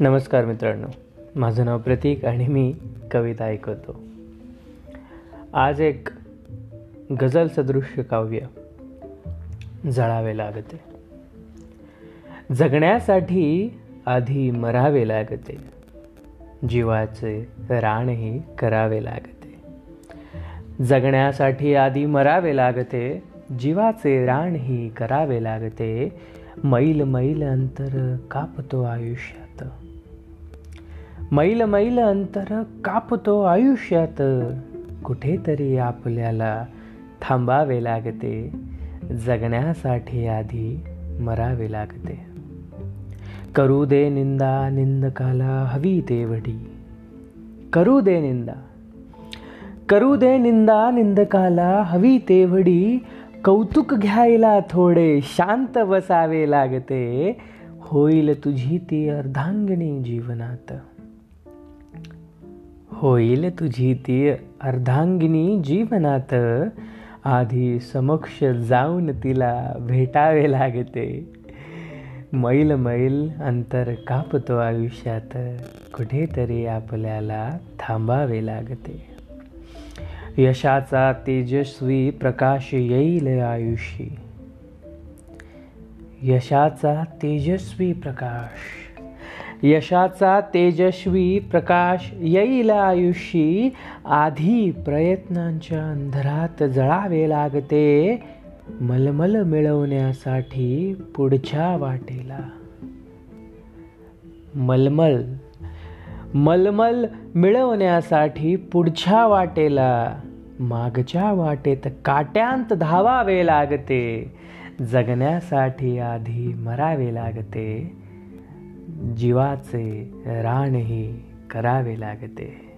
नमस्कार मित्रांनो. माझं नाव प्रतीक आणि मी कविता ऐकवतो आज एक गझल सदृश्य काव्य जळावे लागते. जगण्यासाठी आधी मरावे लागते. जीवाचे राणही करावे लागते. जगण्यासाठी आधी मरावे लागते. जीवाचे राणही करावे लागते. मैल मैल अंतर कापतो आयुष्यात. मैल मैल अंतर कापतो आयुष्यात कुठेतरी आपल्याला थांबावे लागते जगण्यासाठी आधी मरावे लागते करू दे निंदा निंदकाला हवी तेवढी करू दे निंदा करू दे निंदा निंदकाला हवी तेवढी कौतुक घ्यायला थोडे शांत बसावे लागते होईल तुझी ती अर्धांगिनी जीवनात. होईल तुझी ती अर्धांगिनी जीवनात. आधी समक्ष जाऊन तिला भेटावे लागते. मैल मैल अंतर कापतो आयुष्यात. कुठेतरी आपल्याला थांबावे लागते. यशाचा तेजस्वी प्रकाश येईल आयुष्य. यशाचा तेजस्वी प्रकाश. यशाचा तेजस्वी प्रकाश येईल आयुष्य आधी प्रयत्नांच्या अंधरात जळावे लागते मलमल मिळवण्यासाठी पुढच्या वाटेला. मलमल मलमल मिळवण्यासाठी पुढच्या वाटेला. मागच्या वाटेत काट्यांत धावावे लागते जगण्यासाठी आधी मरावे लागते. जीवाचे रानही करावे लागते.